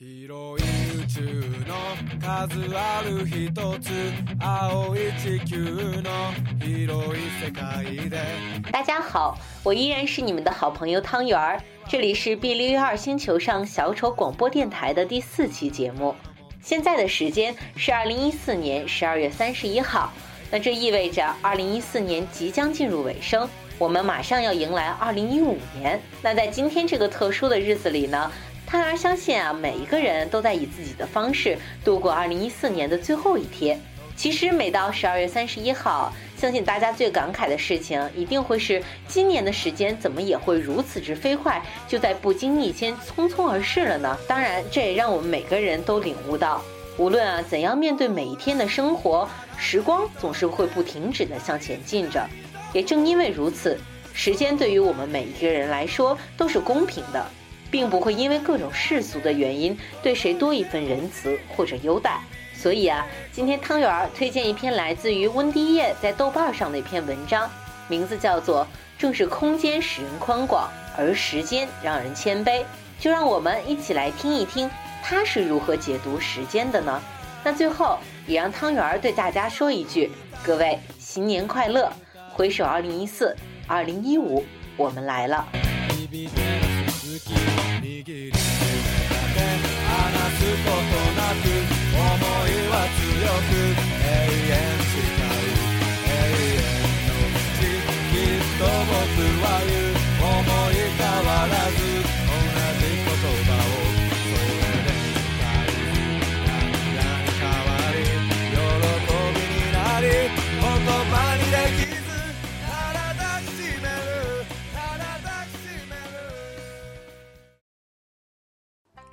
広い宇宙の数ある一つ青い地球の広い世界で大家好，我依然是你们的好朋友汤圆儿。这里是 B 六幺二星球上小丑广播电台的第四期节目。现在的时间是二零一四年十二月三十一号，那这意味着二零一四年即将进入尾声，我们马上要迎来二零一五年。那在今天这个特殊的日子里呢？ 汤圆相信啊，每一个人都在以自己的方式度过二零一四年的最后一天。其实每到十二月三十一号，相信大家最感慨的事情一定会是今年的时间怎么也会如此之飞快，就在不经意间匆匆而逝了呢？当然，这也让我们每个人都领悟到，无论啊怎样面对每一天的生活，时光总是会不停止的向前进着。也正因为如此，时间对于我们每一个人来说都是公平的。并不会因为各种世俗的原因对谁多一份仁慈或者优待，所以啊，今天汤圆儿推荐一篇来自于温迪叶在豆瓣上的一篇文章，名字叫做《正是空间使人宽广，而时间让人谦卑》，就让我们一起来听一听他是如何解读时间的呢？那最后也让汤圆儿对大家说一句：各位新年快乐！回首二零一四、二零一五，我们来了。握りしめたて離すことなく思いは強く永遠誓う永遠の道きっと僕は言う。思い変わらず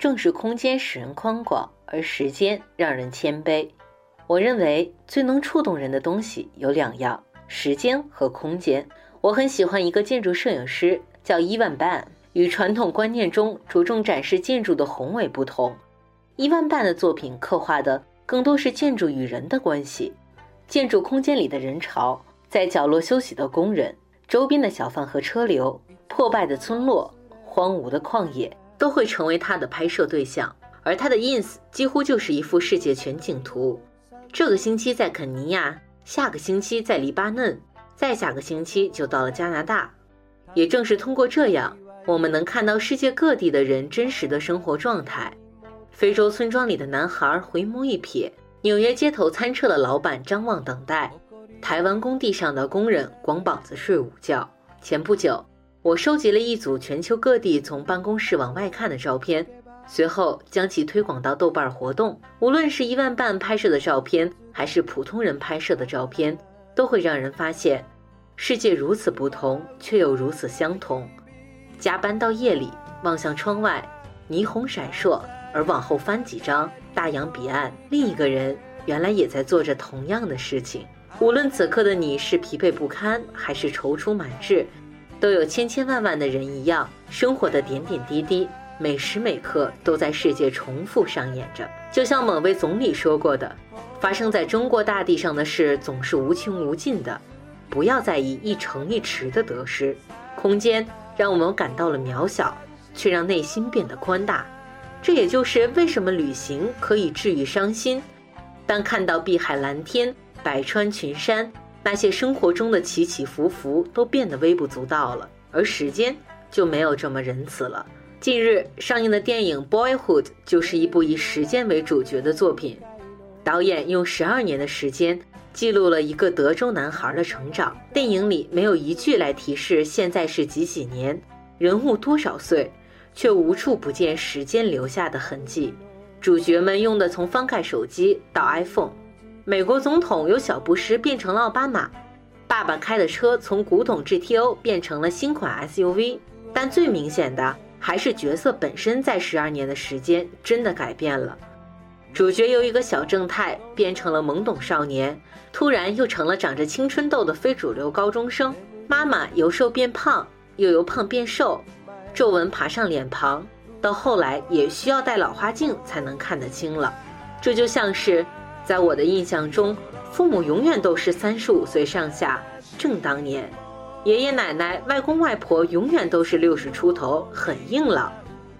正是空间使人宽广，而时间让人谦卑。我认为最能触动人的东西有两样：时间和空间。我很喜欢一个建筑摄影师，叫伊万班。与传统观念中着重展示建筑的宏伟不同，伊万班的作品刻画的更多是建筑与人的关系。建筑空间里的人潮，在角落休息的工人，周边的小贩和车流，破败的村落，荒芜的旷野。都会成为他的拍摄对象，而他的 ins 几乎就是一幅世界全景图。这个星期在肯尼亚，下个星期在黎巴嫩，再下个星期就到了加拿大。也正是通过这样，我们能看到世界各地的人真实的生活状态。非洲村庄里的男孩回眸一瞥，纽约街头餐车的老板张望等待，台湾工地上的工人光膀子睡午觉。前不久。我收集了一组全球各地从办公室往外看的照片，随后将其推广到豆瓣活动。无论是一万半拍摄的照片，还是普通人拍摄的照片，都会让人发现，世界如此不同，却又如此相同。加班到夜里，望向窗外，霓虹闪烁，而往后翻几张，大洋彼岸，另一个人原来也在做着同样的事情。无论此刻的你是疲惫不堪，还是踌躇满志。都有千千万万的人一样，生活的点点滴滴，每时每刻都在世界重复上演着。就像某位总理说过的：“发生在中国大地上的事总是无穷无尽的，不要在意一城一池的得失。空间让我们感到了渺小，却让内心变得宽大。这也就是为什么旅行可以治愈伤心。当看到碧海蓝天，百川群山。”那些生活中的起起伏伏都变得微不足道了，而时间就没有这么仁慈了。近日上映的电影《Boyhood》就是一部以时间为主角的作品。导演用十二年的时间记录了一个德州男孩的成长。电影里没有一句来提示现在是几几年，人物多少岁，却无处不见时间留下的痕迹。主角们用的从翻盖手机到 iPhone。美国总统由小布什变成了奥巴马，爸爸开的车从古董 GTO 变成了新款 SUV，但最明显的还是角色本身在十二年的时间真的改变了。主角由一个小正太变成了懵懂少年，突然又成了长着青春痘的非主流高中生。妈妈由瘦变胖，又由胖变瘦，皱纹爬上脸庞，到后来也需要戴老花镜才能看得清了。这就像是。在我的印象中，父母永远都是三十五岁上下，正当年；爷爷奶奶、外公外婆永远都是六十出头，很硬朗。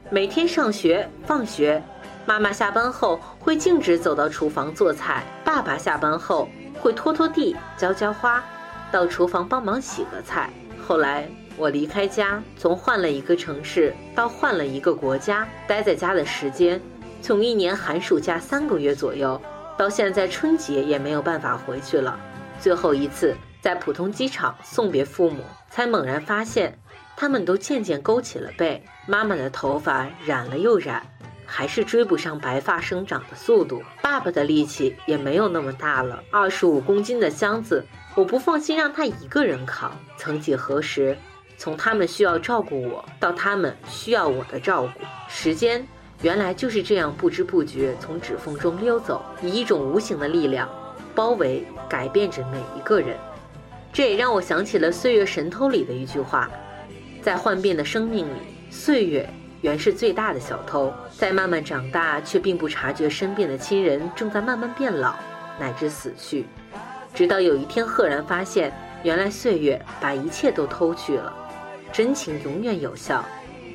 每天上学、放学，妈妈下班后会径直走到厨房做菜，爸爸下班后会拖拖地、浇浇花，到厨房帮忙洗个菜。后来我离开家，从换了一个城市到换了一个国家，待在家的时间，从一年寒暑假三个月左右，到现在春节也没有办法回去了。最后一次在浦东机场送别父母，才猛然发现，他们都渐渐勾起了背，妈妈的头发染了又染。还是追不上白发生长的速度，爸爸的力气也没有那么大了。二十五公斤的箱子，我不放心让他一个人扛。曾几何时，从他们需要照顾我，到他们需要我的照顾，时间原来就是这样不知不觉从指缝中溜走，以一种无形的力量包围、改变着每一个人。这也让我想起了《岁月神偷》里的一句话：在幻变的生命里，岁月。原是最大的小偷，在慢慢长大，却并不察觉身边的亲人正在慢慢变老，乃至死去。直到有一天，赫然发现，原来岁月把一切都偷去了。真情永远有效，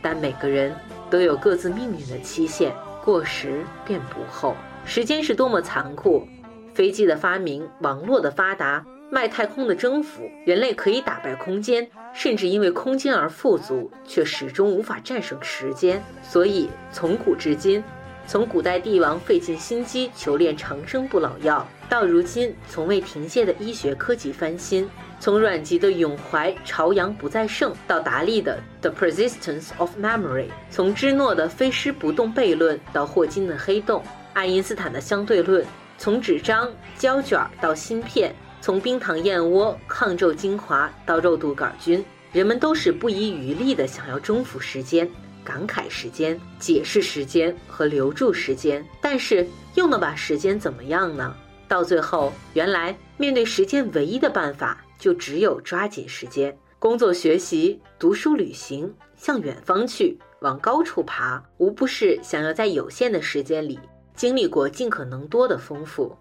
但每个人都有各自命运的期限，过时便不候。时间是多么残酷！飞机的发明，网络的发达。外太空的征服，人类可以打败空间，甚至因为空间而富足，却始终无法战胜时间。所以，从古至今，从古代帝王费尽心机求炼长生不老药，到如今从未停歇的医学科技翻新；从阮籍的咏怀朝阳不再盛，到达利的 The Persistence of Memory；从芝诺的飞失不动悖论，到霍金的黑洞；爱因斯坦的相对论；从纸张、胶卷到芯片。从冰糖燕窝、抗皱精华到肉毒杆菌，人们都是不遗余力地想要征服时间、感慨时间、解释时间和留住时间。但是又能把时间怎么样呢？到最后，原来面对时间唯一的办法就只有抓紧时间。工作、学习、读书、旅行，向远方去，往高处爬，无不是想要在有限的时间里经历过尽可能多的丰富。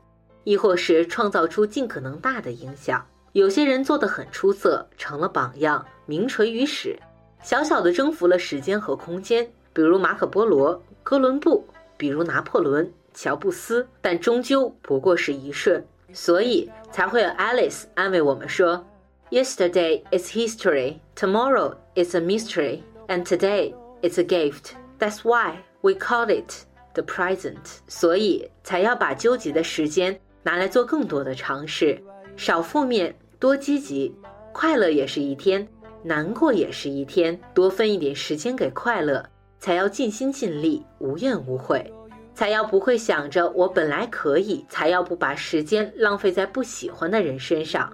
亦或是创造出尽可能大的影响。有些人做得很出色，成了榜样，名垂于史；小小的征服了时间和空间，比如马可波罗、哥伦布，比如拿破仑、乔布斯。但终究不过是一瞬，所以才会有 Alice 安慰我们说：“Yesterday is history, tomorrow is a mystery, and today is a gift. That's why we call it the present。”所以才要把纠结的时间。拿来做更多的尝试，少负面，多积极。快乐也是一天，难过也是一天。多分一点时间给快乐，才要尽心尽力，无怨无悔。才要不会想着我本来可以，才要不把时间浪费在不喜欢的人身上，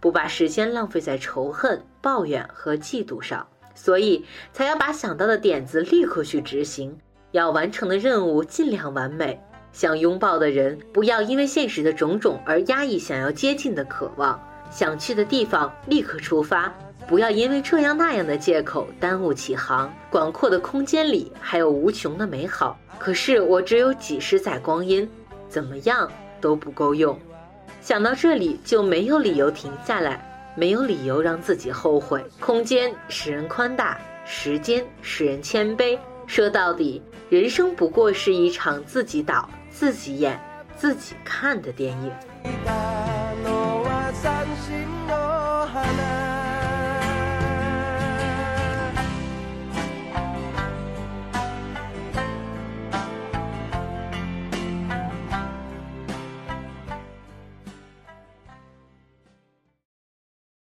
不把时间浪费在仇恨、抱怨和嫉妒上。所以才要把想到的点子立刻去执行，要完成的任务尽量完美。想拥抱的人，不要因为现实的种种而压抑想要接近的渴望；想去的地方，立刻出发，不要因为这样那样的借口耽误起航。广阔的空间里还有无穷的美好，可是我只有几十载光阴，怎么样都不够用。想到这里，就没有理由停下来，没有理由让自己后悔。空间使人宽大，时间使人谦卑。说到底，人生不过是一场自己导。自己演、自己看的电影。